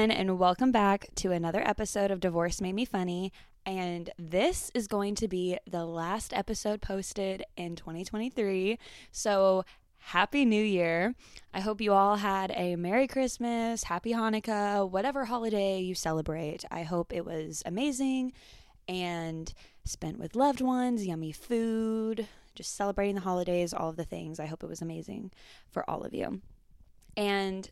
Everyone, and welcome back to another episode of Divorce Made Me Funny. And this is going to be the last episode posted in 2023. So, Happy New Year. I hope you all had a Merry Christmas, Happy Hanukkah, whatever holiday you celebrate. I hope it was amazing and spent with loved ones, yummy food, just celebrating the holidays, all of the things. I hope it was amazing for all of you. And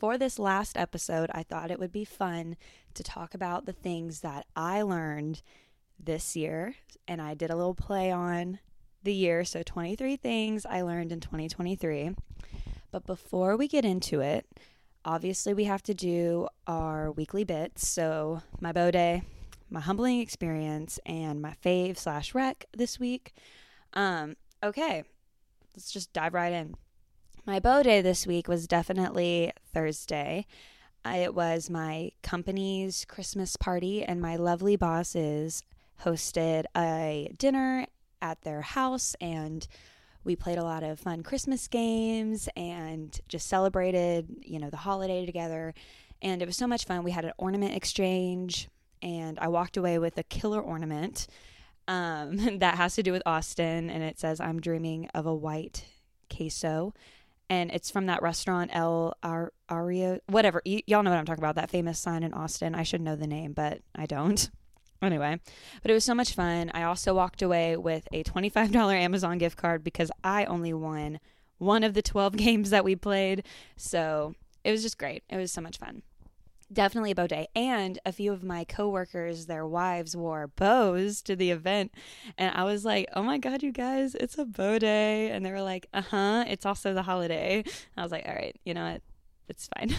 for this last episode, I thought it would be fun to talk about the things that I learned this year. And I did a little play on the year. So, 23 things I learned in 2023. But before we get into it, obviously we have to do our weekly bits. So, my bow day, my humbling experience, and my fave slash rec this week. Um, okay, let's just dive right in. My bow day this week was definitely Thursday. It was my company's Christmas party, and my lovely bosses hosted a dinner at their house, and we played a lot of fun Christmas games and just celebrated, you know, the holiday together. And it was so much fun. We had an ornament exchange, and I walked away with a killer ornament um, that has to do with Austin, and it says, "I'm dreaming of a white queso." And it's from that restaurant El Ar- Ario, whatever. Y- y'all know what I'm talking about. That famous sign in Austin. I should know the name, but I don't. Anyway, but it was so much fun. I also walked away with a $25 Amazon gift card because I only won one of the 12 games that we played. So it was just great. It was so much fun definitely a bow day. And a few of my coworkers, their wives wore bows to the event. And I was like, oh my God, you guys, it's a bow day. And they were like, uh huh, it's also the holiday. I was like, all right, you know what? It's fine.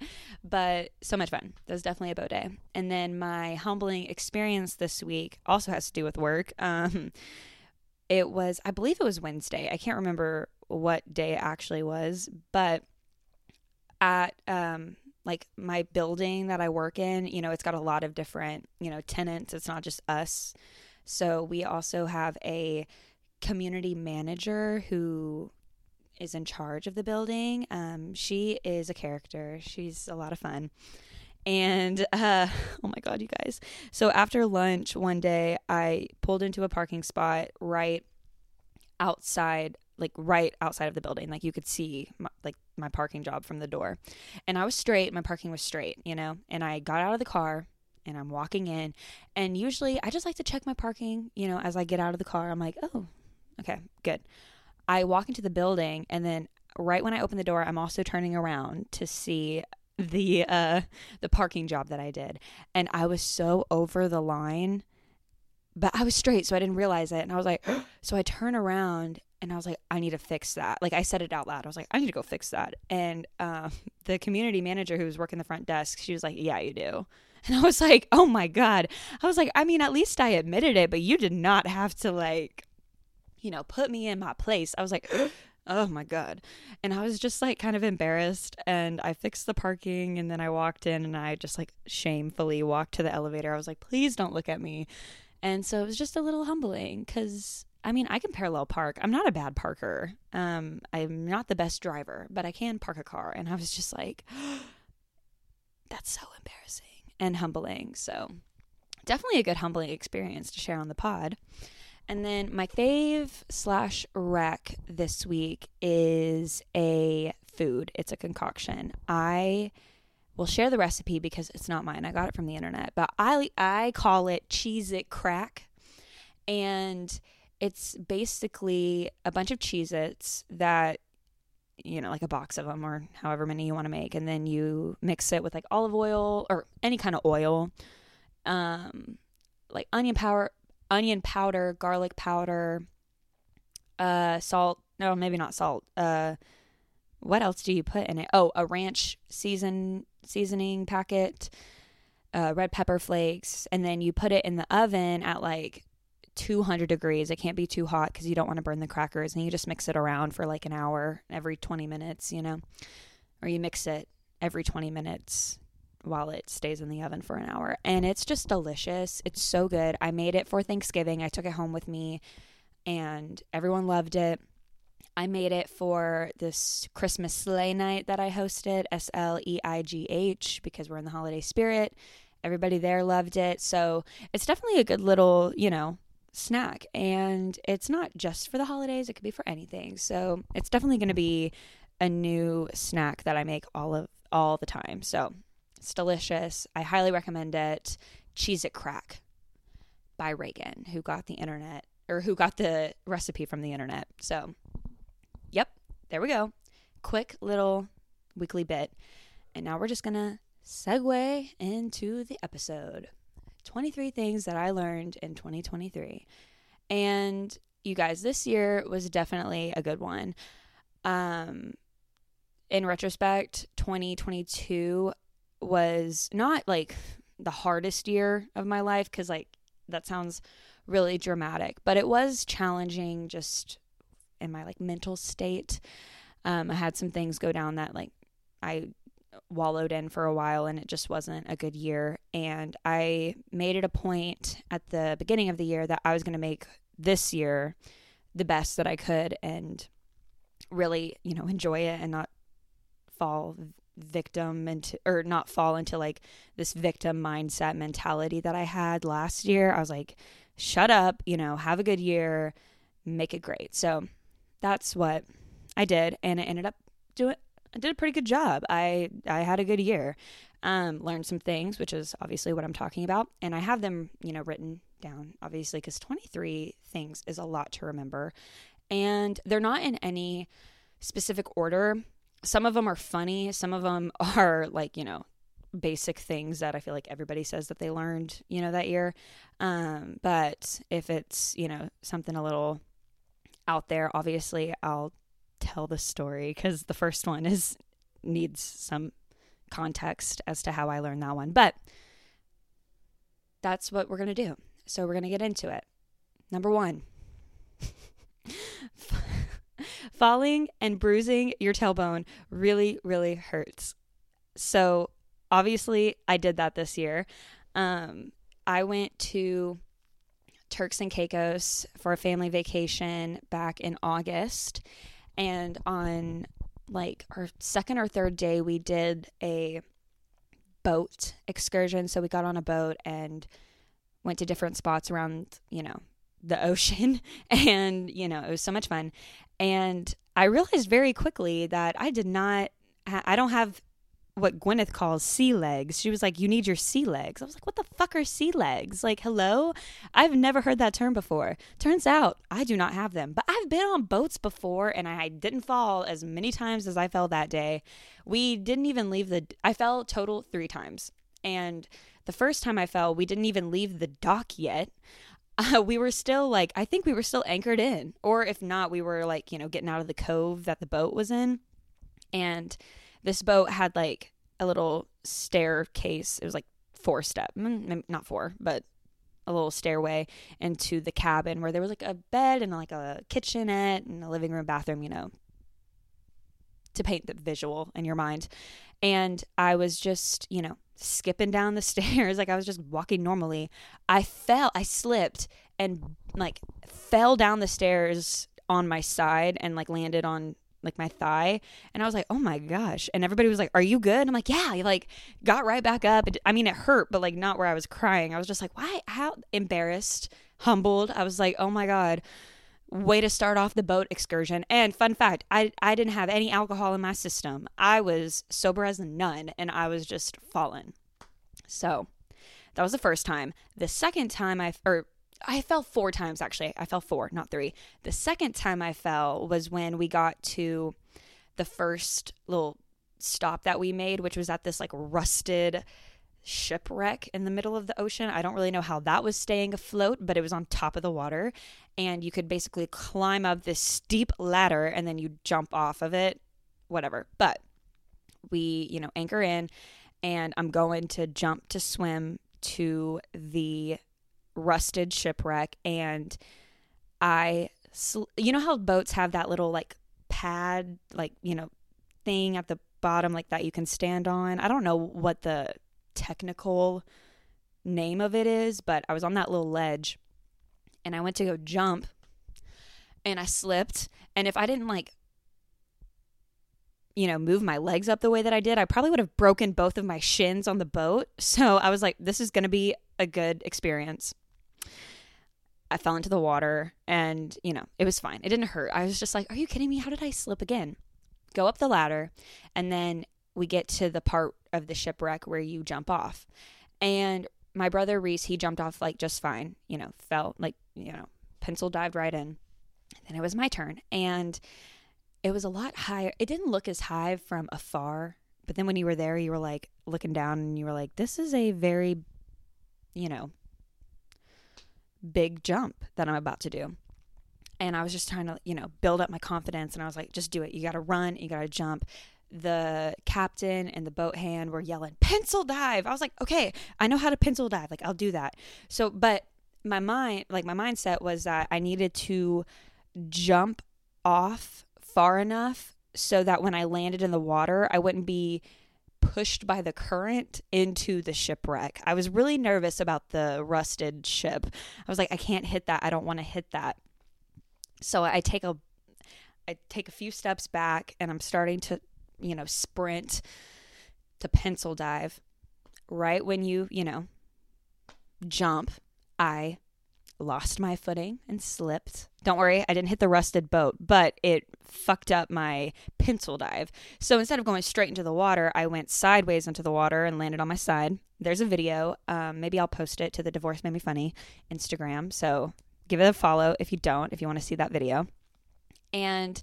but so much fun. That was definitely a bow day. And then my humbling experience this week also has to do with work. Um, it was, I believe it was Wednesday. I can't remember what day it actually was, but at um, like my building that I work in, you know, it's got a lot of different, you know, tenants. It's not just us. So we also have a community manager who is in charge of the building. Um, she is a character. She's a lot of fun. And uh, oh my God, you guys. So after lunch one day, I pulled into a parking spot right outside like right outside of the building like you could see my, like my parking job from the door. And i was straight my parking was straight you know? And i got out of the car and i'm walking in. And usually i just like to check my parking you know as i get out of the car. I'm like oh okay good. I walk into the building and then right when i open the door i'm also turning around to see the uh the parking job that i did. And i was so over the line but I was straight, so I didn't realize it. And I was like, so I turn around and I was like, I need to fix that. Like I said it out loud. I was like, I need to go fix that. And uh, the community manager who was working the front desk, she was like, Yeah, you do. And I was like, Oh my god. I was like, I mean, at least I admitted it, but you did not have to like, you know, put me in my place. I was like. Oh my God. And I was just like kind of embarrassed. And I fixed the parking. And then I walked in and I just like shamefully walked to the elevator. I was like, please don't look at me. And so it was just a little humbling because I mean, I can parallel park. I'm not a bad parker. Um, I'm not the best driver, but I can park a car. And I was just like, that's so embarrassing and humbling. So, definitely a good humbling experience to share on the pod. And then my fave slash rec this week is a food. It's a concoction. I will share the recipe because it's not mine. I got it from the internet, but I I call it Cheez It Crack, and it's basically a bunch of Cheez Its that, you know, like a box of them or however many you want to make. And then you mix it with like olive oil or any kind of oil, um, like onion powder, onion powder, garlic powder, uh, salt. No, maybe not salt. Uh, what else do you put in it? Oh, a ranch season seasoning packet, uh, red pepper flakes, and then you put it in the oven at like 200 degrees. It can't be too hot because you don't want to burn the crackers. And you just mix it around for like an hour every 20 minutes, you know, or you mix it every 20 minutes while it stays in the oven for an hour. And it's just delicious. It's so good. I made it for Thanksgiving. I took it home with me and everyone loved it. I made it for this Christmas sleigh night that I hosted, S L E I G H, because we're in the holiday spirit. Everybody there loved it. So it's definitely a good little, you know, snack. And it's not just for the holidays, it could be for anything. So it's definitely going to be a new snack that I make all of all the time. So it's delicious. I highly recommend it. Cheez It Crack by Rheagan, who got the internet or who got the recipe from the internet. So, yep, there we go. Quick little weekly bit. And now we're just going to segue into the episode 23 things that I learned in 2023. And you guys, this year was definitely a good one. Um, in retrospect, 2022 was not like the hardest year of my life because, like, that sounds really dramatic, but it was challenging just in my like mental state. Um, I had some things go down that like I wallowed in for a while and it just wasn't a good year. And I made it a point at the beginning of the year that I was going to make this year the best that I could and really, you know, enjoy it and not fall victim into or not fall into like this victim mindset mentality that I had last year. I was like, shut up, you know, have a good year, make it great. So that's what I did and I ended up doing I did a pretty good job. I I had a good year. Um, learned some things, which is obviously what I'm talking about, and I have them, you know, written down obviously because 23 things is a lot to remember, and they're not in any specific order. Some of them are funny, some of them are like you know basic things that I feel like everybody says that they learned, you know, that year. Um, but if it's, you know, something a little out there, obviously I'll tell the story because the first one is needs some context as to how I learned that one. But that's what we're going to do. So we're going to get into it. Number one falling and bruising your tailbone really, really hurts. So obviously, I did that this year. Um, I went to Turks and Caicos for a family vacation back in August and on like our second or third day we did a boat excursion. So we got on a boat and went to different spots around you know the ocean. And you know it was so much fun. And i realized very quickly that i did not i don't have what Gwyneth calls sea legs. She was like, You need your sea legs. I was like, What the fuck are sea legs? Like, hello? I've never heard that term before. Turns out I do not have them, but I've been on boats before and I didn't fall as many times as I fell that day. We didn't even leave the, I fell total three times. And the first time I fell, we didn't even leave the dock yet. Uh, we were still like, I think we were still anchored in. Or if not, we were like, you know, getting out of the cove that the boat was in. And, this boat had like a little staircase. It was like four step, mm, not four, but a little stairway into the cabin where there was like a bed and like a kitchenette and a living room, bathroom, you know, to paint the visual in your mind. And I was just, you know, skipping down the stairs like I was just walking normally. I fell, I slipped and like fell down the stairs on my side and like landed on like my thigh and i was like oh my gosh. And everybody was like are you good? I'm like yeah. I like got right back up. I mean it hurt but like not where i was crying. I was just like why how embarrassed humbled. I was like oh my god. Way to start off the boat excursion. And fun fact i i didn't have any alcohol in my system. I was sober as none and i was just fallen. So that was the first time. The second time i or I fell four times actually. I fell four, not three. The second time I fell was when we got to the first little stop that we made, which was at this like rusted shipwreck in the middle of the ocean. I don't really know how that was staying afloat, but it was on top of the water. And you could basically climb up this steep ladder and then you jump off of it, whatever. But we, you know, anchor in and I'm going to jump to swim to the rusted shipwreck and I you know how boats have that little like pad like you know thing at the bottom like that you can stand on. I don't know what the technical name of it is, but I was on that little ledge and I went to go jump and I slipped. And if I didn't like, you know, move my legs up the way that I did, I probably would have broken both of my shins on the boat. So I was like, this is going to be a good experience. I fell into the water and, you know, it was fine. It didn't hurt. I was just like, are you kidding me? How did I slip again? Go up the ladder and then we get to the part of the shipwreck where you jump off. And my brother Reese, he jumped off like just fine, you know, fell like, you know, pencil dived right in. Then it was my turn. And it was a lot higher. It didn't look as high from afar. But then when you were there, you were like looking down and you were like, this is a very, you know, big jump that I'm about to do. And I was just trying to, you know, build up my confidence. And I was like, just do it. You got to run, you got to jump. The captain and the boat hand were yelling, pencil dive. I was like, okay, I know how to pencil dive. Like, I'll do that. So, but my mind, like, my mindset was that I needed to jump off far enough so that when I landed in the water, I wouldn't be pushed by the current into the shipwreck. I was really nervous about the rusted ship. I was like, I can't hit that. I don't want to hit that. So I take a I take a few steps back and I'm starting to, you know, sprint to pencil dive. Right when you, you know, jump, I lost my footing and slipped. Don't worry, I didn't hit the rusted boat, but it fucked up my pencil dive. So instead of going straight into the water, I went sideways into the water and landed on my side. There's a video. Um, maybe I'll post it to the Divorce Made Me Funny Instagram. So give it a follow if you don't, if you want to see that video. And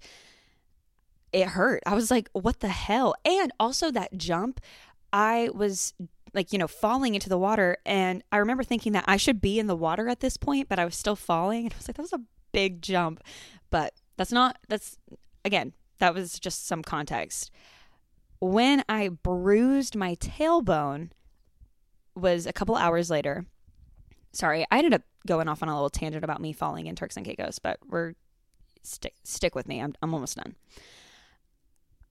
it hurt. I was like, what the hell? And also that jump, I was like you know falling into the water. And i remember thinking that i should be in the water at this point but i was still falling. And i was like that was a big jump. But that's not that's again that was just some context. When i bruised my tailbone was a couple hours later. Sorry i ended up going off on a little tangent about me falling in turks and caicos but we're stick stick with me. I'm, I'm almost done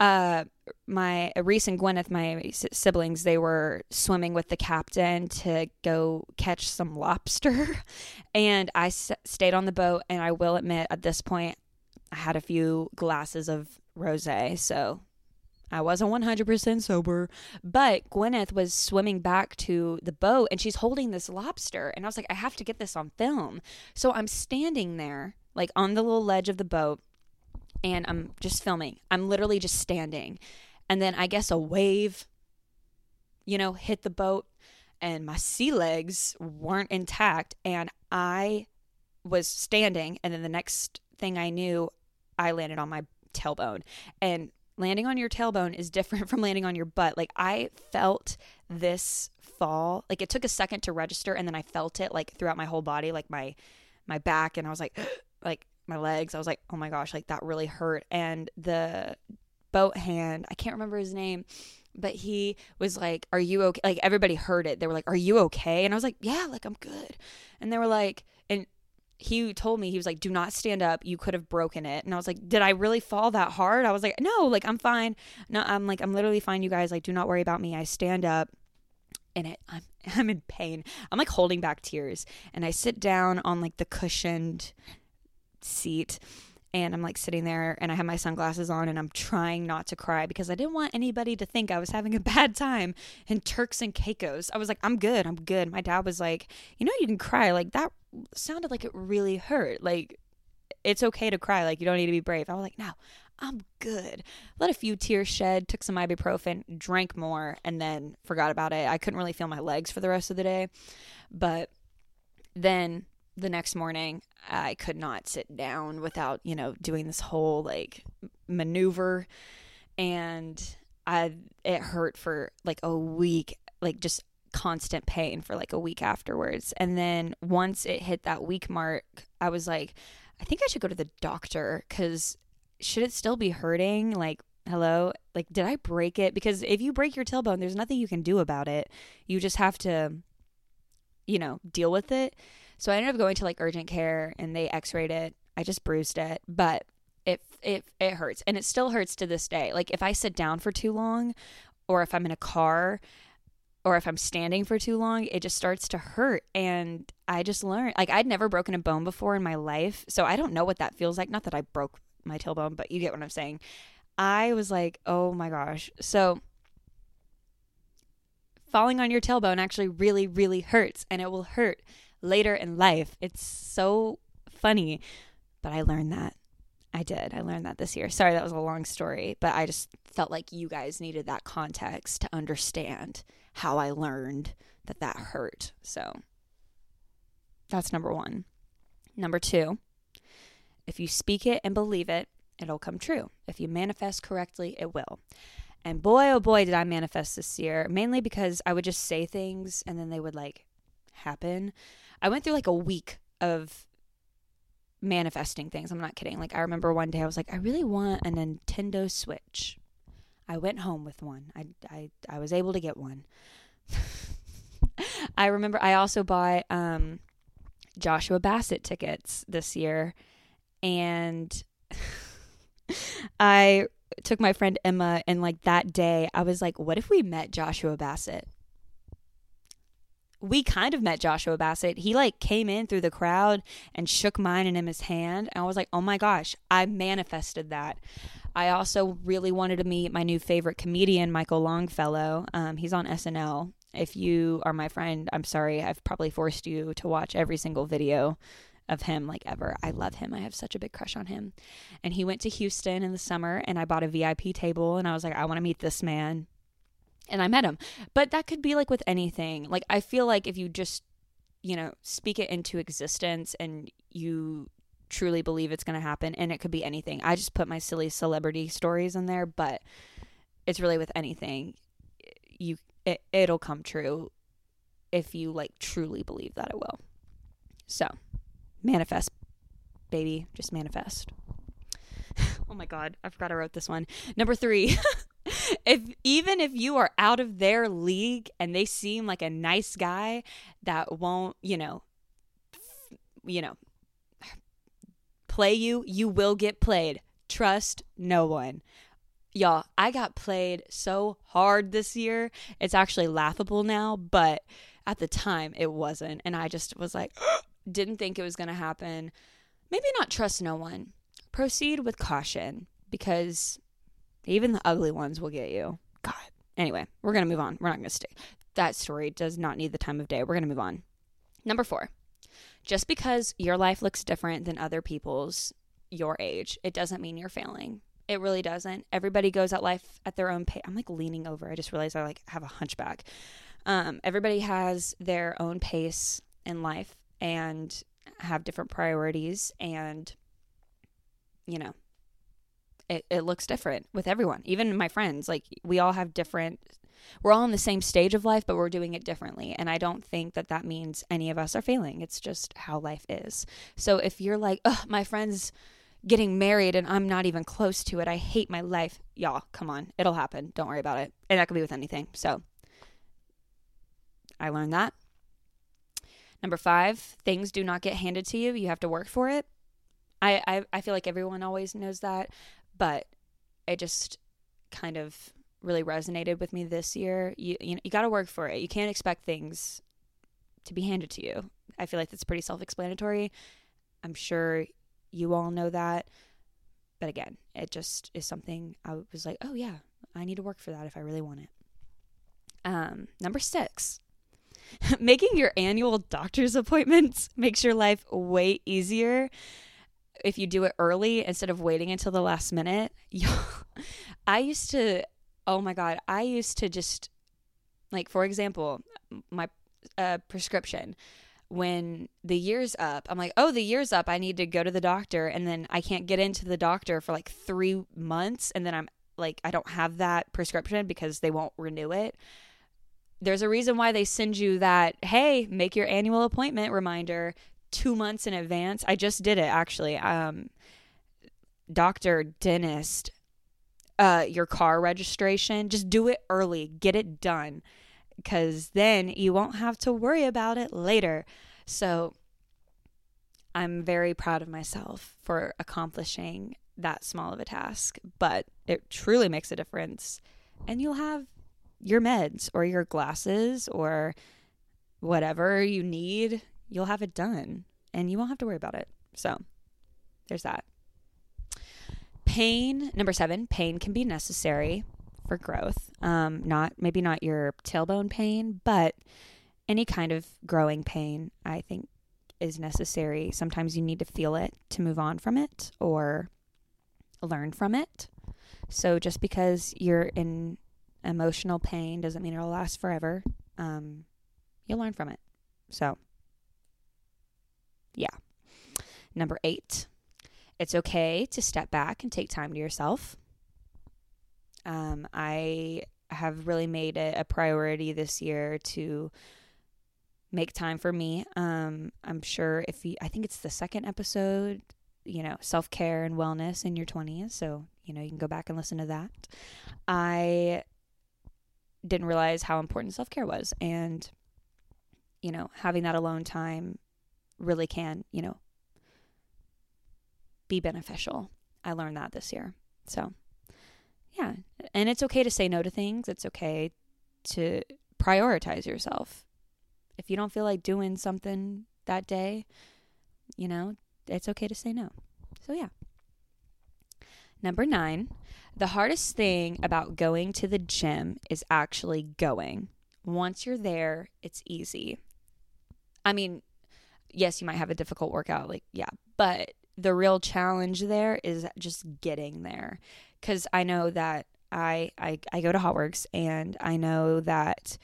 uh, my Reese and Gwyneth, my siblings, they were swimming with the captain to go catch some lobster, and I s- stayed on the boat. And I will admit, at this point, I had a few glasses of rosé, so I wasn't 100% sober, but Gwyneth was swimming back to the boat and she's holding this lobster. And I was like, I have to get this on film. So I'm standing there, like on the little ledge of the boat, and I'm just filming. I'm literally just standing. And then I guess a wave, you know, hit the boat and my sea legs weren't intact. And I was standing. And then the next thing I knew, I landed on my tailbone. And landing on your tailbone is different from landing on your butt. Like I felt this fall. Like it took a second to register and then I felt it like throughout my whole body, like my my back and I was like like my legs. I was like, oh my gosh, like that really hurt. And the boat hand, I can't remember his name, but he was like, Are you okay? Like everybody heard it. They were like, Are you okay? And I was like, Yeah, like I'm good. And they were like, and he told me he was like do not stand up you could have broken it and i was like did i really fall that hard i was like no like i'm fine no i'm like i'm literally fine you guys like do not worry about me i stand up and it i'm i'm in pain i'm like holding back tears and i sit down on like the cushioned seat and I'm like sitting there and I have my sunglasses on and I'm trying not to cry because I didn't want anybody to think I was having a bad time in Turks and Caicos. I was like, I'm good, I'm good. My dad was like, You know, you can cry. Like, that sounded like it really hurt. Like, it's okay to cry. Like, you don't need to be brave. I was like, No, I'm good. Let a few tears shed, took some ibuprofen, drank more, and then forgot about it. I couldn't really feel my legs for the rest of the day. But then the next morning I could not sit down without, you know, doing this whole like maneuver. And I it hurt for like a week, like just constant pain for like a week afterwards. And then once it hit that week mark, I was like, I think I should go to the doctor cuz should it still be hurting? Like hello? Like did i break it? Because if you break your tailbone there's nothing you can do about it. You just have to you know deal with it so I ended up going to like urgent care and they x-rayed it. I just bruised it, but it it it hurts and it still hurts to this day. Like if I sit down for too long or if I'm in a car, or if I'm standing for too long, it just starts to hurt. And I just learned, like, I'd never broken a bone before in my life. So I don't know what that feels like. Not that I broke my tailbone, but you get what I'm saying. I was like, oh my gosh. So falling on your tailbone actually really, really hurts and it will hurt later in life. It's so funny. But I learned that. I did. I learned that this year. Sorry, that was a long story, but I just felt like you guys needed that context to understand how I learned that that hurt. So that's number one. Number two, if you speak it and believe it, it'll come true. If you manifest correctly, it will. And boy, oh boy, did I manifest this year, mainly because I would just say things and then they would like happen. I went through like a week of manifesting things. I'm not kidding. Like, I remember one day I was like, I really want a Nintendo Switch. I went home with one. I, I, I was able to get one. I remember I also bought um, Joshua Bassett tickets this year. And I took my friend Emma, and like that day, I was like, what if we met Joshua Bassett? We kind of met Joshua Bassett. He like came in through the crowd and shook mine and Emma's hand. And I was like, oh my gosh, I manifested that. I also really wanted to meet my new favorite comedian, Michael Longfellow. Um, he's on SNL. If you are my friend, I'm sorry. I've probably forced you to watch every single video of him like ever. I love him. I have such a big crush on him. And he went to Houston in the summer and I bought a VIP table and I was like, I want to meet this man. And I met him. But that could be like with anything. Like I feel like if you just, you know, speak it into existence and you truly believe it's going to happen and it could be anything. I just put my silly celebrity stories in there, but it's really with anything. You it, it'll come true if you like truly believe that it will. So, manifest, baby. Just manifest. oh my God. I forgot I wrote this one. Number three. if even if you are out of their league and they seem like a nice guy that won't, you know, you know, play you, you will get played. Trust no one. Y'all, I got played so hard this year. It's actually laughable now, but at the time it wasn't. And I just was like, didn't think it was going to happen. Maybe not trust no one. Proceed with caution because even the ugly ones will get you. God. Anyway, we're going to move on. We're not going to stay. That story does not need the time of day. We're going to move on. Number four, just because your life looks different than other people's your age, it doesn't mean you're failing. It really doesn't. Everybody goes at life at their own pace. I'm like leaning over. I just realized I like have a hunchback. Um, everybody has their own pace in life and have different priorities and you know it, it looks different with everyone even my friends like we all have different we're all in the same stage of life but we're doing it differently and i don't think that that means any of us are failing it's just how life is so if you're like oh my friends getting married and i'm not even close to it i hate my life y'all come on it'll happen don't worry about it and that could be with anything so i learned that Number five, things do not get handed to you. You have to work for it. I, I, I feel like everyone always knows that, but it just kind of really resonated with me this year. You, you, know, you got to work for it. You can't expect things to be handed to you. I feel like that's pretty self explanatory. I'm sure you all know that. But again, it just is something I was like, oh, yeah, I need to work for that if I really want it. Um, number six, making your annual doctor's appointments makes your life way easier if you do it early instead of waiting until the last minute. I used to, oh my God, I used to just, like, for example, my uh, prescription. When the year's up, I'm like, oh, the year's up. I need to go to the doctor. And then I can't get into the doctor for like three months. And then I'm like, I don't have that prescription because they won't renew it there's a reason why they send you that, hey, make your annual appointment reminder two months in advance. I just did it actually. Um, doctor, dentist, uh, your car registration, just do it early, get it done, because then you won't have to worry about it later. So I'm very proud of myself for accomplishing that small of a task, but it truly makes a difference. And you'll have your meds or your glasses or whatever you need, you'll have it done and you won't have to worry about it. So there's that. Pain, number seven, pain can be necessary for growth. Um, not maybe not your tailbone pain, but any kind of growing pain, I think, is necessary. Sometimes you need to feel it to move on from it or learn from it. So just because you're in emotional pain doesn't mean it'll last forever. Um, you'll learn from it. So, yeah. Number eight, it's okay to step back and take time to yourself. Um, I have really made it a priority this year to make time for me. Um, I'm sure if you, I think it's the second episode, you know, self care and wellness in your 20s. So, you know, you can go back and listen to that. I didn't realize how important self care was. And, you know, having that alone time really can, you know, be beneficial. I learned that this year. So, yeah. And it's okay to say no to things. It's okay to prioritize yourself. If you don't feel like doing something that day, you know, it's okay to say no. So, yeah. Number nine, the hardest thing about going to the gym is actually going. Once you're there, it's easy. I mean, yes, you might have a difficult workout, like, yeah, but the real challenge there is just getting there. Because I know that I, I, I go to HOTWORX and I know that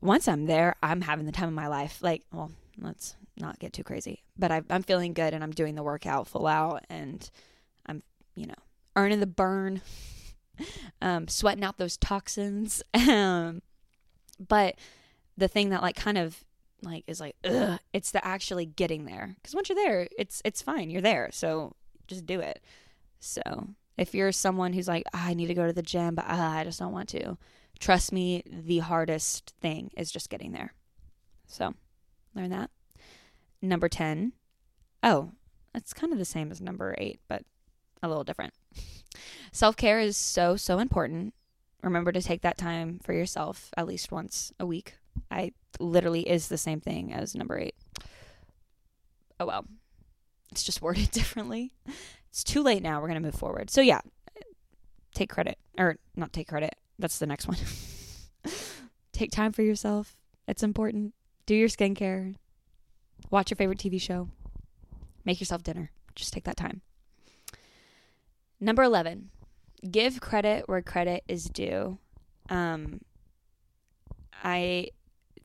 once I'm there, I'm having the time of my life. Like, well, let's not get too crazy, but I, I'm feeling good and I'm doing the workout full out and I'm, you know, earning the burn, um, sweating out those toxins. Um, but the thing that like kind of like is like, ugh, it's the actually getting there. Because once you're there, it's it's fine. You're there, so just do it. So if you're someone who's like, I need to go to the gym, but uh, I just don't want to, trust me, the hardest thing is just getting there. So learn that. Number 10. Oh, it's kind of the same as number eight, but a little different. Self care is so, so important. Remember to take that time for yourself at least once a week. I literally is the same thing as number eight. Oh well. It's just worded differently. It's too late now. We're going to move forward. So, yeah, take credit. Or not take credit. That's the next one. take time for yourself. It's important. Do your skincare. Watch your favorite TV show. Make yourself dinner. Just take that time. Number 11, give credit where credit is due. Um, I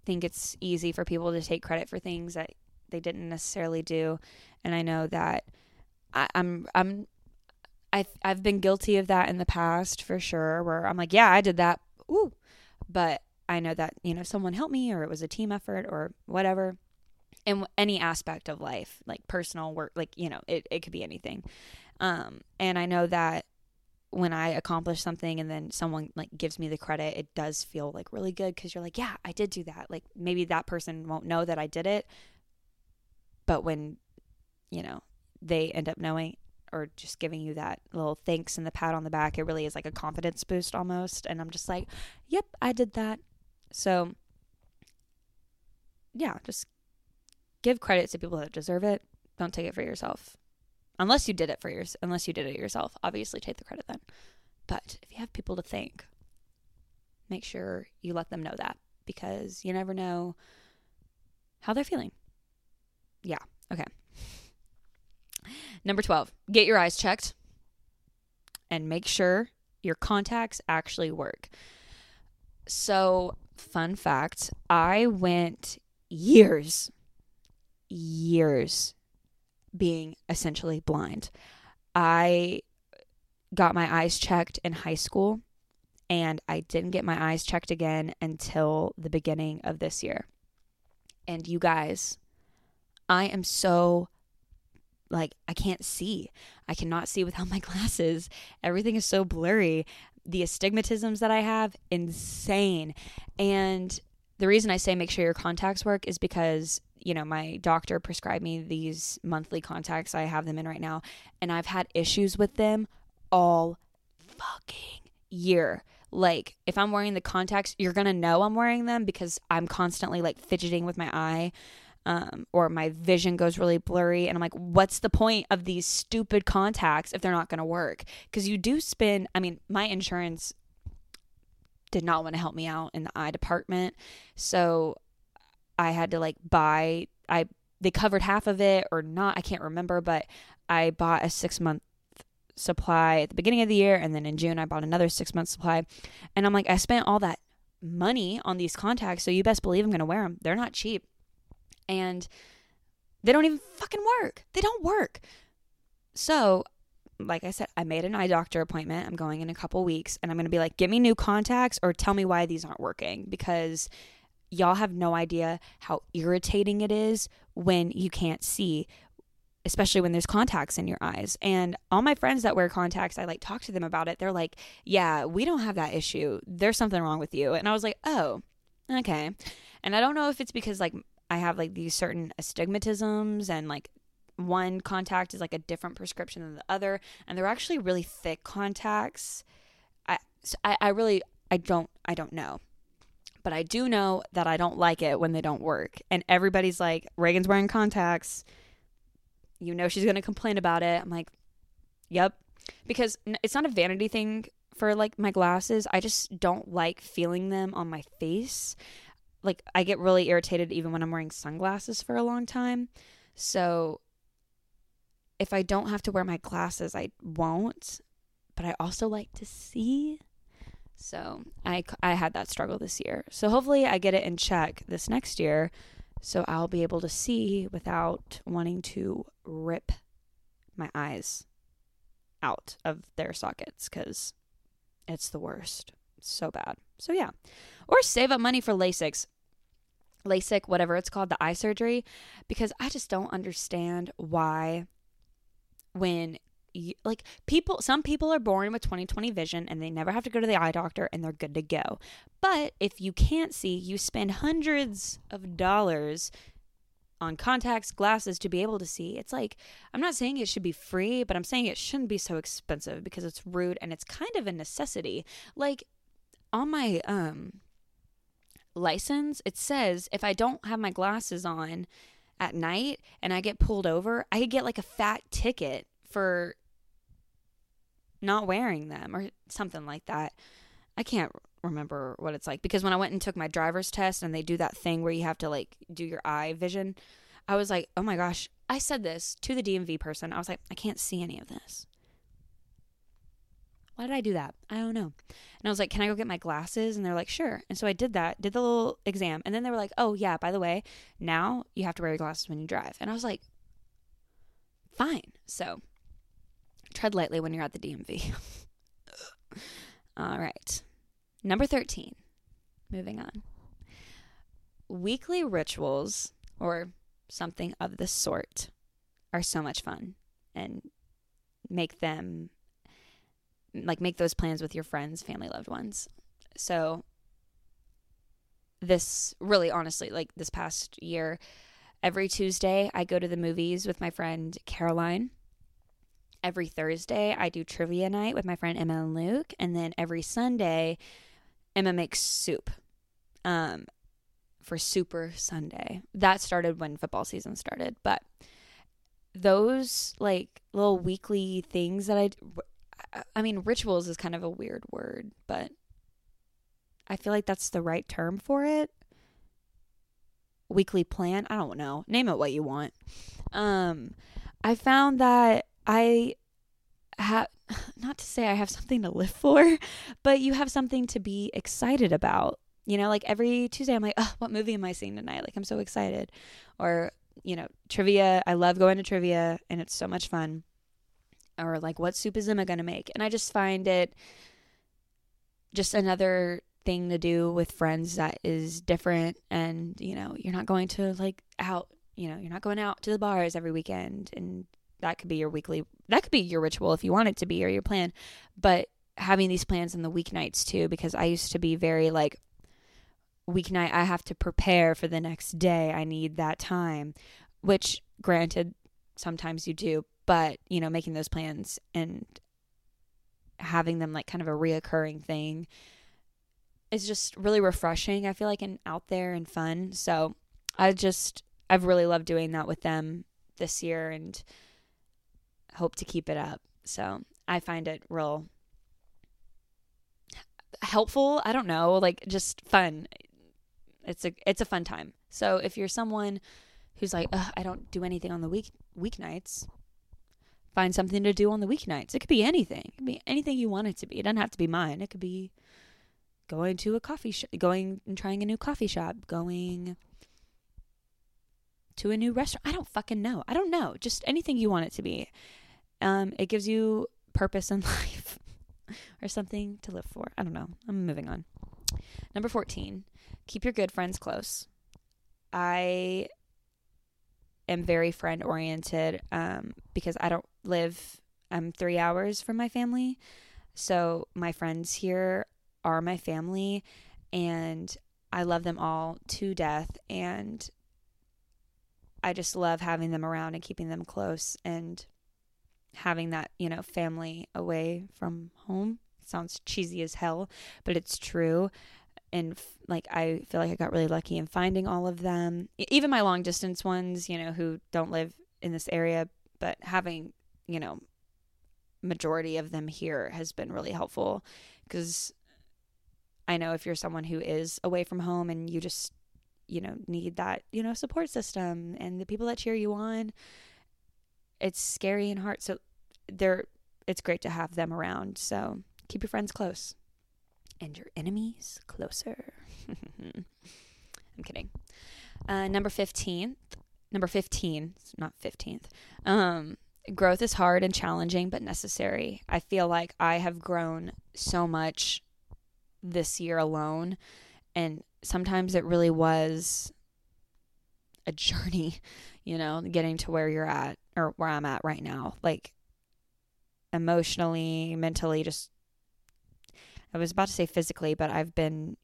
think it's easy for people to take credit for things that they didn't necessarily do, and I know that I, I'm I'm I've I've been guilty of that in the past for sure. Where I'm like, yeah, I did that, ooh, but I know that you know someone helped me, or it was a team effort, or whatever. In any aspect of life, like personal work, like you know, it it could be anything. Um, and I know that when I accomplish something and then someone like gives me the credit, it does feel like really good because you're like, yeah, I did do that. Like maybe that person won't know that I did it, but when you know they end up knowing or just giving you that little thanks and the pat on the back, it really is like a confidence boost almost. And I'm just like, yep, I did that. So yeah, just give credit to people that deserve it. Don't take it for yourself unless you did it for yours unless you did it yourself. Obviously take the credit then. But if you have people to thank make sure you let them know that because you never know how they're feeling. Yeah. Okay. Number 12 get your eyes checked and make sure your contacts actually work. So fun fact i went years years being essentially blind. I got my eyes checked in high school and I didn't get my eyes checked again until the beginning of this year. And you guys, I am so like I can't see. I cannot see without my glasses. Everything is so blurry. The astigmatisms that I have, insane. And the reason I say make sure your contacts work is because you know, my doctor prescribed me these monthly contacts. I have them in right now, and I've had issues with them all fucking year. like if I'm wearing the contacts, you're to know I'm wearing them because I'm constantly like fidgeting with my eye. Um, or my vision goes really blurry and i'm like what's the point of these stupid contacts if they're not going to work because you do spend i mean my insurance did not want to help me out in the eye department so i had to like buy i they covered half of it or not i can't remember but i bought a six month supply at the beginning of the year and then in June I bought another 6 month supply and I'm like I spent all that money on these contacts so you best believe I'm going to wear them. They're not cheap. And they don't even fucking work. They don't work. So, like I said, I made an eye doctor appointment. I'm going in a couple weeks and I'm going to be like, "Give me new contacts or tell me why these aren't working because y'all have no idea how irritating it is when you can't see especially when there's contacts in your eyes. And all my friends that wear contacts, I like talk to them about it. They're like, "Yeah, we don't have that issue. There's something wrong with you." And I was like, "Oh, okay." And I don't know if it's because like I have like these certain astigmatisms and like one contact is like a different prescription than the other, and they're actually really thick contacts. I I, I really I don't I don't know but I do know that I don't like it when they don't work. And everybody's like, Rheagan's wearing contacts you know she's going to complain about it. I'm like, yep. Because it's not a vanity thing for like my glasses. I just don't like feeling them on my face. Like I get really irritated even when I'm wearing sunglasses for a long time. So if I don't have to wear my glasses, I won't. But I also like to see. So I, I had that struggle this year. So hopefully I get it in check this next year so I'll be able to see without wanting to rip my eyes out of their sockets because it's the worst. so bad. So yeah. Or save up money for LASIK. LASIK, whatever it's called, the eye surgery, because I just don't understand why when like people some people are born with 20/20 vision and they never have to go to the eye doctor and they're good to go. But if you can't see, you spend hundreds of dollars on contacts, glasses to be able to see. It's like I'm not saying it should be free, but I'm saying it shouldn't be so expensive because it's rude and it's kind of a necessity. Like on my um license, it says if I don't have my glasses on at night and I get pulled over, I could get like a fat ticket for not wearing them or something like that. I can't remember what it's like because when I went and took my driver's test and they do that thing where you have to like do your eye vision, I was like, "Oh my gosh, I said this to the DMV person. I was like, I can't see any of this." Why did I do that? I don't know. And I was like, "Can I go get my glasses?" And they're like, "Sure." And so I did that, did the little exam, and then they were like, "Oh, yeah, by the way, now you have to wear your glasses when you drive." And I was like, "Fine." So tread lightly when you're at the DMV. All right. Number 13. Moving on. Weekly rituals or something of the sort are so much fun and make them like make those plans with your friends, family, loved ones. So this really honestly like this past year every Tuesday I go to the movies with my friend Caroline every Thursday, I do trivia night with my friend Emma and Luke. And then every Sunday, Emma makes soup um, for Super Sunday. That started when football season started. But those like little weekly things that I, I mean, rituals is kind of a weird word, but I feel like that's the right term for it. Weekly plan. I don't know. Name it what you want. Um, I found that I have not to say I have something to live for, but you have something to be excited about. You know, like every Tuesday, I'm like, oh, what movie am I seeing tonight? Like, I'm so excited. Or, you know, trivia. I love going to trivia and it's so much fun. Or, like, what soup is Emma going to make? And I just find it just another thing to do with friends that is different. And, you know, you're not going to like out, you know, you're not going out to the bars every weekend and that could be your weekly that could be your ritual if you want it to be or your plan but having these plans in the weeknights too because i used to be very like weeknight i have to prepare for the next day i need that time which granted sometimes you do but you know making those plans and having them like kind of a reoccurring thing is just really refreshing. I feel like and out there and fun. So I just I've really loved doing that with them this year and hope to keep it up. So I find it real helpful. I don't know, like just fun. It's a it's a fun time. So if you're someone who's like, I don't do anything on the week weeknights, find something to do on the weeknights. It could be anything. It could be anything you want it to be. It doesn't have to be mine. It could be going to a coffee shop, going and trying a new coffee shop, going to a new restaurant. I don't fucking know. I don't know. Just anything you want it to be. Um, it gives you purpose in life or something to live for. I don't know. I'm moving on. Number 14, keep your good friends close. I am very friend oriented um, because I don't live, I'm three hours from my family. So my friends here are my family and I love them all to death. And I just love having them around and keeping them close and having that, you know, family away from home. Sounds cheesy as hell, but it's true. And like, I feel like I got really lucky in finding all of them, even my long distance ones, you know, who don't live in this area, but having, you know, majority of them here has been really helpful because I know if you're someone who is away from home and you just you know need that you know support system and the people that cheer you on it's scary and hard. So they're it's great to have them around. So keep your friends close and your enemies closer. I'm kidding. Uh, number 15 number 15 not 15th um, growth is hard and challenging but necessary. I feel like i have grown so much this year alone and sometimes it really was a journey, you know, getting to where you're at or where I'm at right now. Like emotionally, mentally, just I was about to say physically, but I've been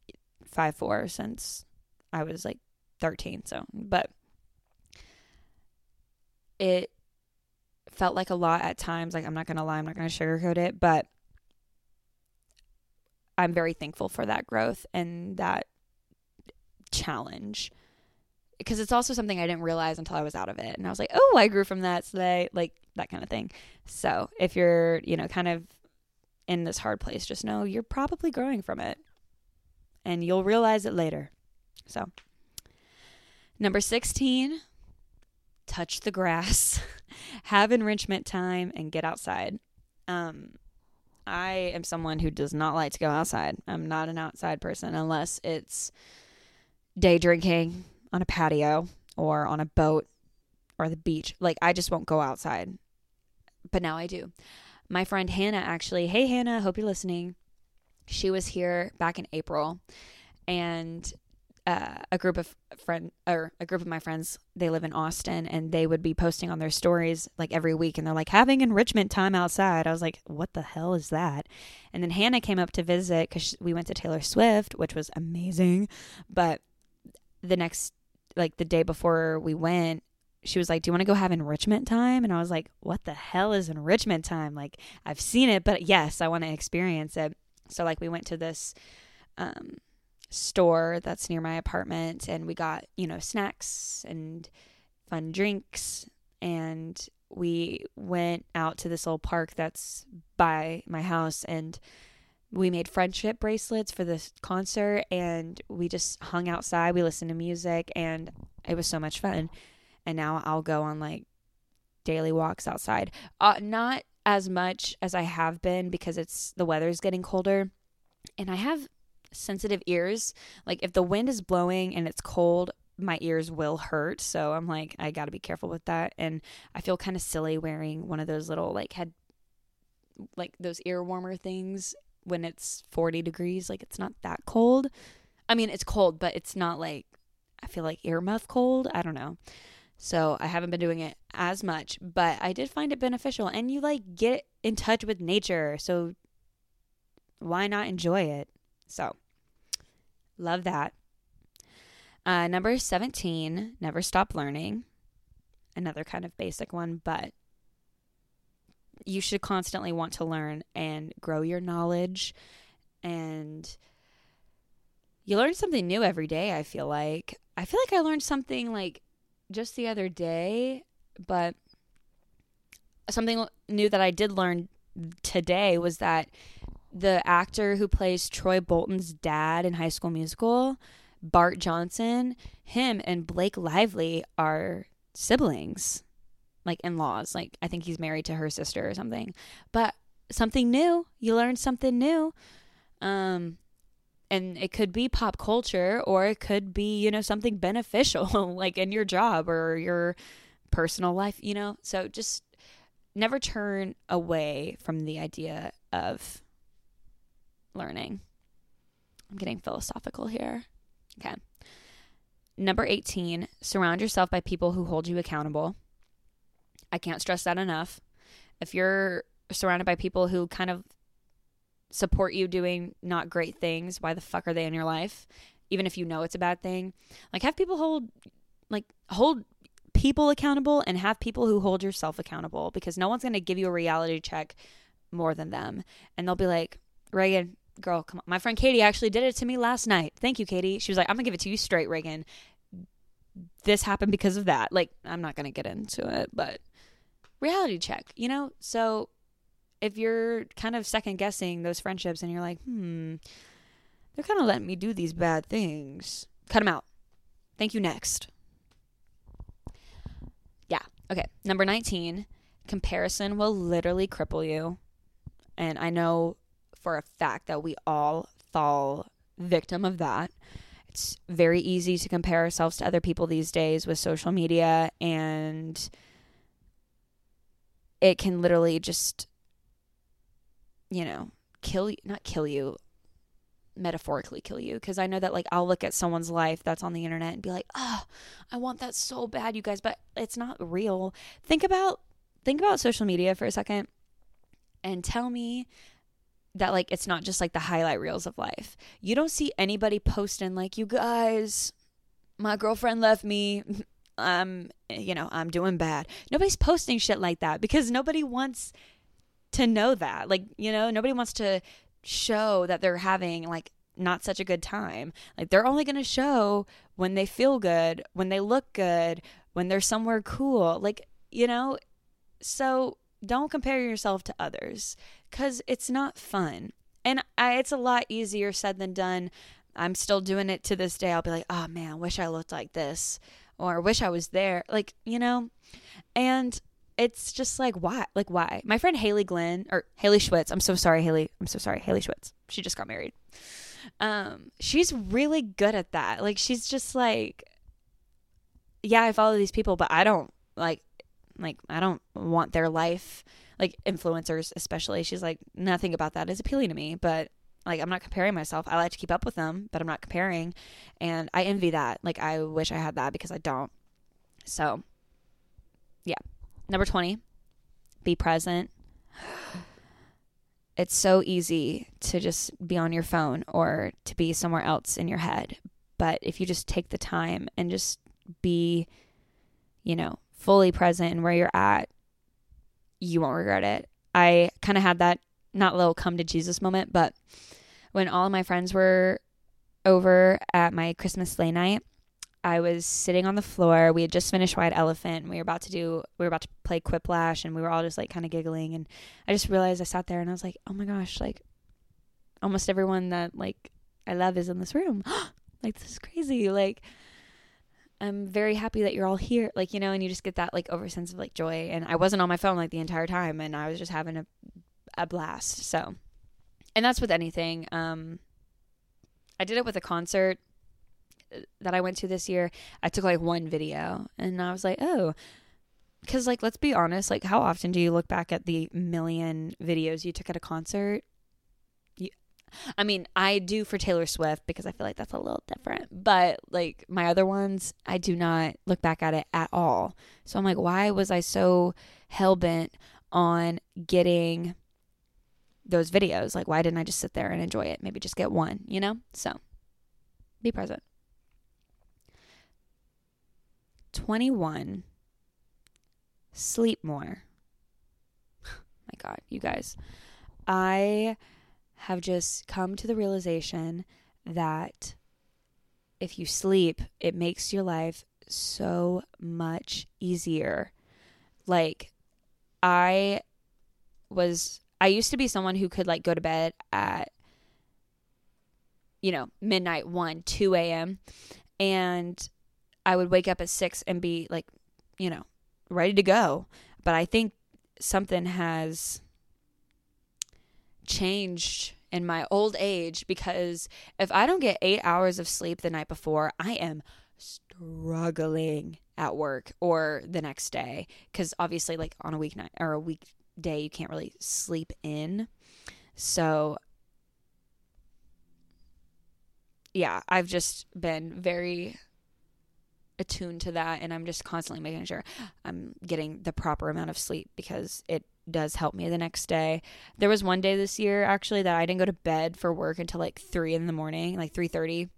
five four since I was like thirteen. So, but it felt like a lot at times. Like I'm not gonna lie, I'm not gonna sugarcoat it, but I'm very thankful for that growth and that challenge because it's also something I didn't realize until I was out of it. And I was like, oh, I grew from that today, like that kind of thing. So if you're, you know, kind of in this hard place, just know you're probably growing from it and you'll realize it later. So, number 16, touch the grass, have enrichment time, and get outside. Um, I am someone who does not like to go outside. I'm not an outside person unless it's day drinking on a patio or on a boat or the beach. Like, I just won't go outside. But now I do. My friend Hannah actually, hey, Hannah, hope you're listening. She was here back in April and uh, a group of friend or a group of my friends they live in austin and they would be posting on their stories like every week and they're like having enrichment time outside i was like what the hell is that and then hannah came up to visit because we went to taylor swift which was amazing but the next like the day before we went she was like do you want to go have enrichment time? And i was like what the hell is enrichment time? Like i've seen it but yes i want to experience it. So like we went to this um store that's near my apartment and we got you know snacks and fun drinks and we went out to this little park that's by my house and we made friendship bracelets for this concert and we just hung outside. We listened to music and it was so much fun. And now I'll go on like daily walks outside. Uh, not as much as I have been because it's the weather's getting colder and I have sensitive ears. Like if the wind is blowing and it's cold, my ears will hurt. So I'm like, I got to be careful with that. And I feel kind of silly wearing one of those little like head, like those ear warmer things when it's 40 degrees. Like it's not that cold. I mean, it's cold, but it's not like I feel like earmuff cold. I don't know. So I haven't been doing it as much, but I did find it beneficial. And you like get in touch with nature. So why not enjoy it? So love that. Uh, number 17, never stop learning. Another kind of basic one, but you should constantly want to learn and grow your knowledge and you learn something new every day, I feel like. I feel like I learned something like just the other day, but something new that I did learn today was that the actor who plays Troy Bolton's dad in High School Musical, Bart Johnson, him and Blake Lively are siblings, like in laws. Like I think he's married to her sister or something. But something new, you learn something new. Um and it could be pop culture or it could be, you know, something beneficial like in your job or your personal life, you know. So just never turn away from the idea of learning. I'm getting philosophical here. Okay. Number 18, surround yourself by people who hold you accountable. I can't stress that enough. If you're surrounded by people who kind of support you doing not great things, why the fuck are they in your life? Even if you know it's a bad thing. Like have people hold like hold people accountable and have people who hold yourself accountable because no one's going to give you a reality check more than them. And they'll be like, Rheagan, girl, come on. My friend Katie actually did it to me last night. Thank you, Katie. She was like, I'm going to give it to you straight, Rheagan. This happened because of that. Like, I'm not going to get into it, but reality check, you know? So if you're kind of second guessing those friendships and you're like, hmm, they're kind of letting me do these bad things, cut them out. Thank you, next. Yeah. Okay. Number 19, comparison will literally cripple you. And I know for a fact that we all fall victim of that. It's very easy to compare ourselves to other people these days with social media, and it can literally just, you know, kill you, not kill you, metaphorically kill you. Because I know that, like, I'll look at someone's life that's on the internet and be like, oh, I want that so bad, you guys, but it's not real. Think about, think about social media for a second and tell me that like it's not just like the highlight reels of life. You don't see anybody posting like you guys my girlfriend left me I'm you know, I'm doing bad. Nobody's posting shit like that because nobody wants to know that. Like, you know, nobody wants to show that they're having like not such a good time. Like they're only going to show when they feel good, when they look good, when they're somewhere cool. Like, you know, so don't compare yourself to others because it's not fun. And I, it's a lot easier said than done. I'm still doing it to this day. I'll be like, oh man, wish I looked like this or wish I was there. Like, you know, and it's just like, why? Like, why? My friend Haley Glenn or Haley Schwitz, I'm so sorry, Haley. I'm so sorry, Haley Schwitz. She just got married. Um, she's really good at that. Like, she's just like, yeah, I follow these people, but I don't like like I don't want their life like influencers especially. She's like nothing about that is appealing to me, but like I'm not comparing myself. I like to keep up with them, but I'm not comparing and I envy that. Like I wish I had that because I don't. So yeah. Number 20, be present. It's so easy to just be on your phone or to be somewhere else in your head. But if you just take the time and just be, you know, fully present and where you're at, you won't regret it. I kind of had that not little come to Jesus moment, but when all of my friends were over at my Christmas sleigh night, I was sitting on the floor. We had just finished White Elephant. And we were about to do, we were about to play Quiplash, and we were all just like kind of giggling. And I just realized I sat there and I was like, oh my gosh, like almost everyone that like I love is in this room. like this is crazy. Like I'm very happy that you're all here. Like, you know, and you just get that like over sense of like joy. And I wasn't on my phone like the entire time and I was just having a, a blast. So, and that's with anything. Um, I did it with a concert uh, that I went to this year. I took like one video and I was like, oh, because like let's be honest like how often do you look back at the million videos you took at a concert I mean, I do for Taylor Swift because I feel like that's a little different. But like my other ones, I do not look back at it at all. So I'm like, why was I so hell bent on getting those videos? Like, why didn't I just sit there and enjoy it? Maybe just get one, you know? So be present. 21. Sleep more. my God, you guys. I have just come to the realization that if you sleep, it makes your life so much easier. Like, I was, I used to be someone who could like go to bed at, you know, midnight, 1, 2 a.m. And I would wake up at 6 and be like, you know, ready to go. But I think something has changed in my old age because if I don't get eight hours of sleep the night before, I am struggling at work or the next day. Because obviously, like on a weeknight or a weekday, you can't really sleep in. So, yeah, I've just been very attuned to that and I'm just constantly making sure I'm getting the proper amount of sleep because it does help me the next day. There was one day this year actually that I didn't go to bed for work until like 3 in the morning, like 3:30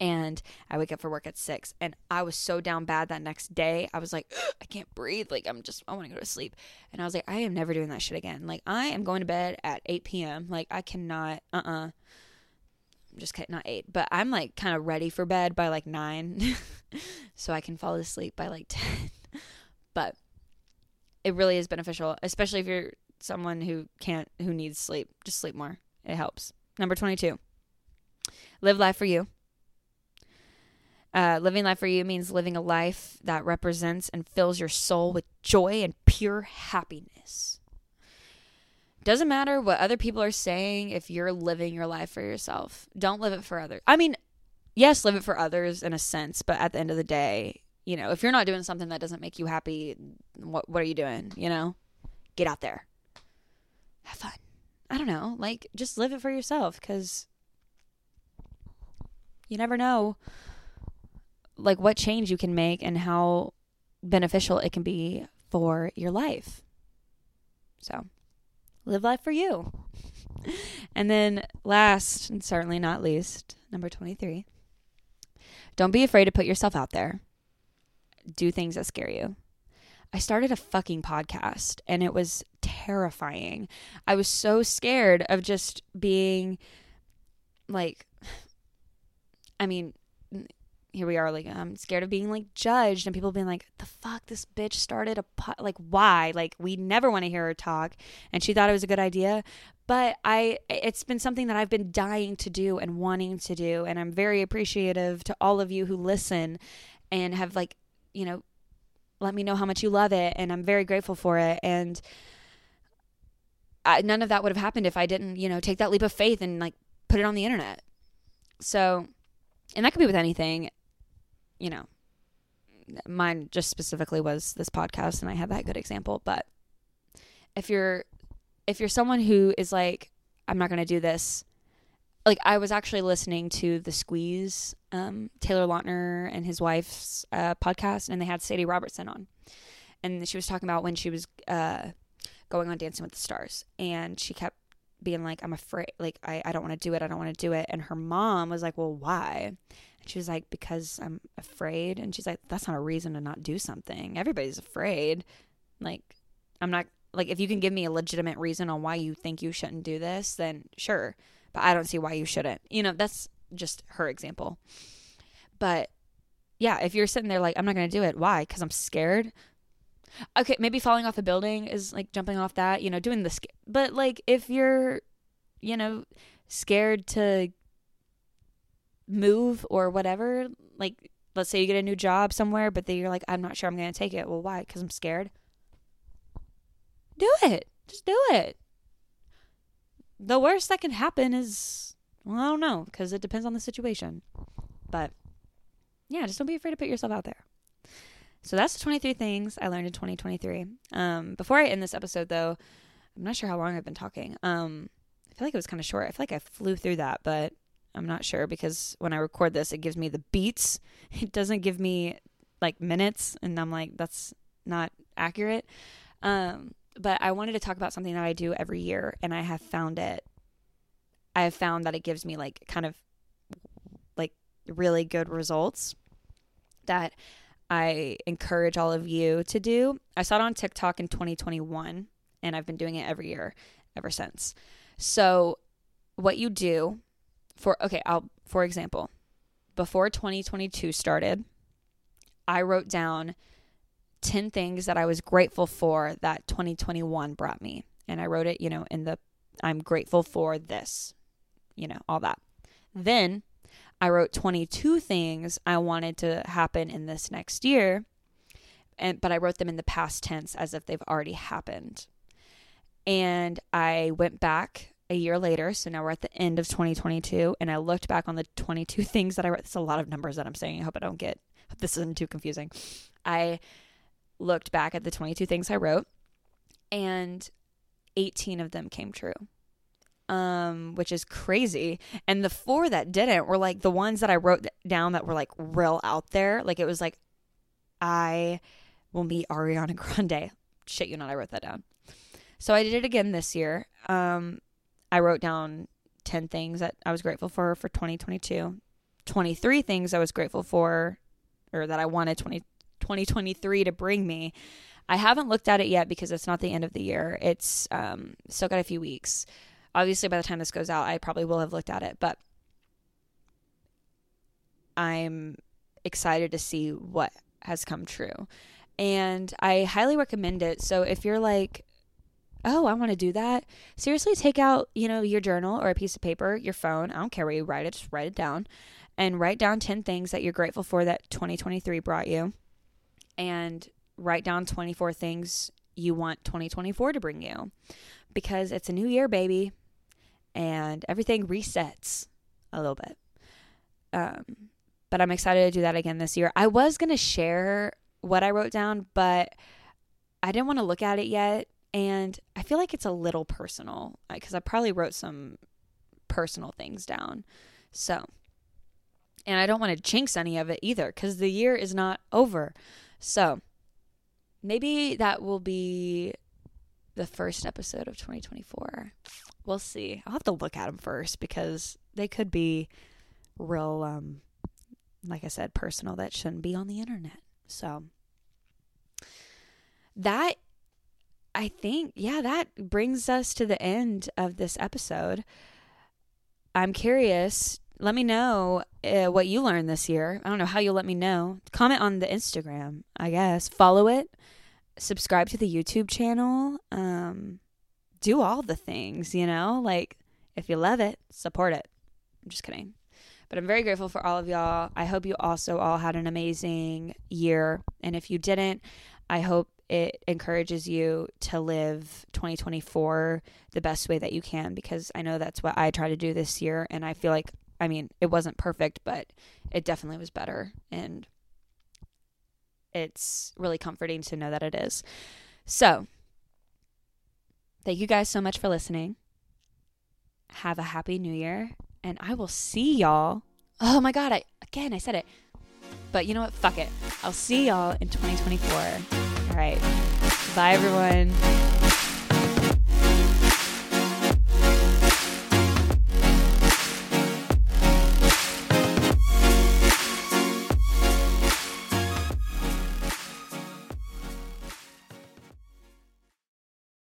and I wake up for work at 6 and I was so down bad that next day. I was like I can't breathe, like I'm just I want to go to sleep. And I was like I am never doing that shit again. Like I am going to bed at 8 p.m. Like I cannot uh-uh I'm just kidding, not eight, but I'm like kind of ready for bed by like nine, so I can fall asleep by like 10. but it really is beneficial, especially if you're someone who can't, who needs sleep. Just sleep more. It helps. Number 22, live life for you. Uh, living life for you means living a life that represents and fills your soul with joy and pure happiness. Doesn't matter what other people are saying if you're living your life for yourself. Don't live it for others. I mean, yes, live it for others in a sense, but at the end of the day, you know, if you're not doing something that doesn't make you happy, what what are you doing, you know? Get out there. Have fun. I don't know, like just live it for yourself cuz you never know like what change you can make and how beneficial it can be for your life. So, live life for you. And then, last and certainly not least, number 23, don't be afraid to put yourself out there. Do things that scare you. I started a fucking podcast and it was terrifying. I was so scared of just being like, I mean, here we are like i'm scared of being like judged and people being like the fuck this bitch started a pot like why? Like we never want to hear her talk. And she thought it was a good idea. But i it's been something that i've been dying to do and wanting to do. And i'm very appreciative to all of you who listen and have like you know let me know how much you love it. And i'm very grateful for it. And I, none of that would have happened if i didn't you know take that leap of faith and like put it on the internet. So and that could be with anything you know, mine just specifically was this podcast and I had that good example, but if you're if you're someone who is like I'm not going to do this like I was actually listening to the Squeeze um, Taylor Lautner and his wife's uh, podcast and they had Sadie Robertson on. And she was talking about when she was uh, going on Dancing with the Stars and she kept being like I'm afraid like I, I don't want to do it I don't want to do it and her mom was like well why she was like, because I'm afraid. And she's like, that's not a reason to not do something. Everybody's afraid. Like, I'm not, like, if you can give me a legitimate reason on why you think you shouldn't do this, then sure. But I don't see why you shouldn't. You know, that's just her example. But yeah, if you're sitting there like, I'm not going to do it, why? Because I'm scared. Okay, maybe falling off a building is like jumping off that, you know, doing the, but like if you're, you know, scared to move or whatever, like let's say you get a new job somewhere, but then you're like, I'm not sure I'm going to take it. Well, why? Because I'm scared. Do it. Just do it. The worst that can happen is, well, I don't know, because it depends on the situation. But yeah, just don't be afraid to put yourself out there. So that's the 23 things I learned in 2023. Um, before I end this episode, though, I'm not sure how long I've been talking. Um, I feel like it was kind of short. I feel like I flew through that, but I'm not sure because when I record this, it gives me the beats. It doesn't give me like minutes, and I'm like, that's not accurate. Um, but I wanted to talk about something that I do every year, and I have found it. I have found that it gives me like kind of like really good results that I encourage all of you to do. I saw it on TikTok in 2021, and I've been doing it every year ever since. So, what you do for okay, I'll for example, before 2022 started, I wrote down 10 things that I was grateful for that 2021 brought me. And I wrote it, you know, in the I'm grateful for this, you know, all that. Then I wrote 22 things I wanted to happen in this next year. And but I wrote them in the past tense as if they've already happened. And I went back a year later, so now we're at the end of 2022, and I looked back on the 22 things that I wrote. It's a lot of numbers that I'm saying. I hope I don't get hope this isn't too confusing. I looked back at the 22 things I wrote, and 18 of them came true. Um, which is crazy. And the four that didn't were like the ones that I wrote down that were like real out there. Like it was like, I will meet Ariana Grande. Shit, you know, I wrote that down. So I did it again this year. Um, I wrote down 10 things that I was grateful for for 2022, 23 things I was grateful for or that I wanted 20, 2023 to bring me. I haven't looked at it yet because it's not the end of the year. It's um, still got a few weeks. Obviously, by the time this goes out, I probably will have looked at it, but I'm excited to see what has come true. And I highly recommend it. So if you're like, oh, I want to do that, seriously take out, you know, your journal or a piece of paper, your phone. I don't care where you write it, just write it down and write down 10 things that you're grateful for that 2023 brought you. And write down 24 things you want 2024 to bring you because it's a new year, baby, and everything resets a little bit. Um, but I'm excited to do that again this year. I was going to share what I wrote down, but I didn't want to look at it yet. And I feel like it's a little personal because I probably wrote some personal things down. So, and I don't want to jinx any of it either because the year is not over. So, maybe that will be the first episode of 2024. We'll see. I'll have to look at them first because they could be real, um, like I said, personal that shouldn't be on the internet. So that, I think, yeah, that brings us to the end of this episode. I'm curious. Let me know uh, what you learned this year. I don't know how you'll let me know. Comment on the Instagram, I guess. Follow it. Subscribe to the YouTube channel. Um, do all the things, you know? Like, if you love it, support it. I'm just kidding. But I'm very grateful for all of y'all. I hope you also all had an amazing year. And if you didn't, I hope it encourages you to live 2024 the best way that you can because I know that's what I try to do this year. And I feel like, I mean, it wasn't perfect, but it definitely was better. And it's really comforting to know that it is. So, thank you guys so much for listening. Have a happy new year, and I will see y'all. Oh my God, I again, I said it. But you know what? Fuck it. I'll see y'all in 2024. All right. Bye, everyone.